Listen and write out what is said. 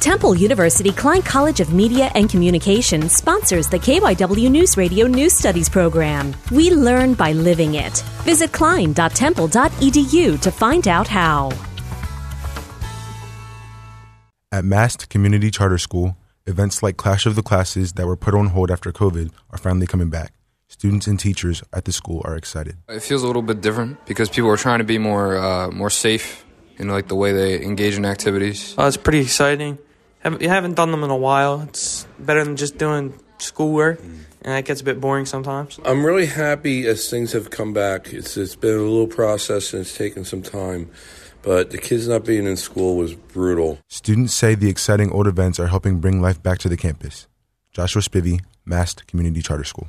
Temple University Klein College of Media and Communication sponsors the KYW News Radio News Studies program. We learn by living it. Visit klein.temple.edu to find out how. At Mast Community Charter School, events like Clash of the Classes that were put on hold after COVID are finally coming back. Students and teachers at the school are excited. It feels a little bit different because people are trying to be more uh, more safe in like the way they engage in activities. Uh, it's pretty exciting. Haven't, haven't done them in a while. It's better than just doing schoolwork, mm. and that gets a bit boring sometimes. I'm really happy as things have come back. It's it's been a little process and it's taken some time. But the kids not being in school was brutal. Students say the exciting old events are helping bring life back to the campus. Joshua Spivey, Mast Community Charter School.